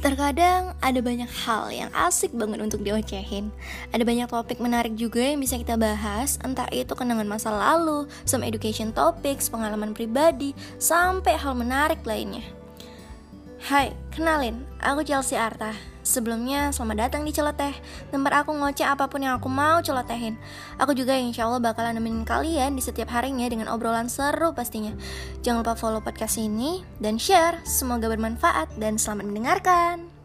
Terkadang ada banyak hal yang asik banget untuk diocehin. Ada banyak topik menarik juga yang bisa kita bahas Entah itu kenangan masa lalu, some education topics, pengalaman pribadi Sampai hal menarik lainnya. Hai, kenalin, aku Chelsea Arta Sebelumnya, selamat datang di Celoteh Tempat aku ngoceh apa pun yang aku mau celotehin Aku juga insya Allah bakalan nemenin kalian di setiap harinya dengan obrolan seru pastinya. Jangan lupa follow podcast ini dan share. Semoga bermanfaat dan selamat mendengarkan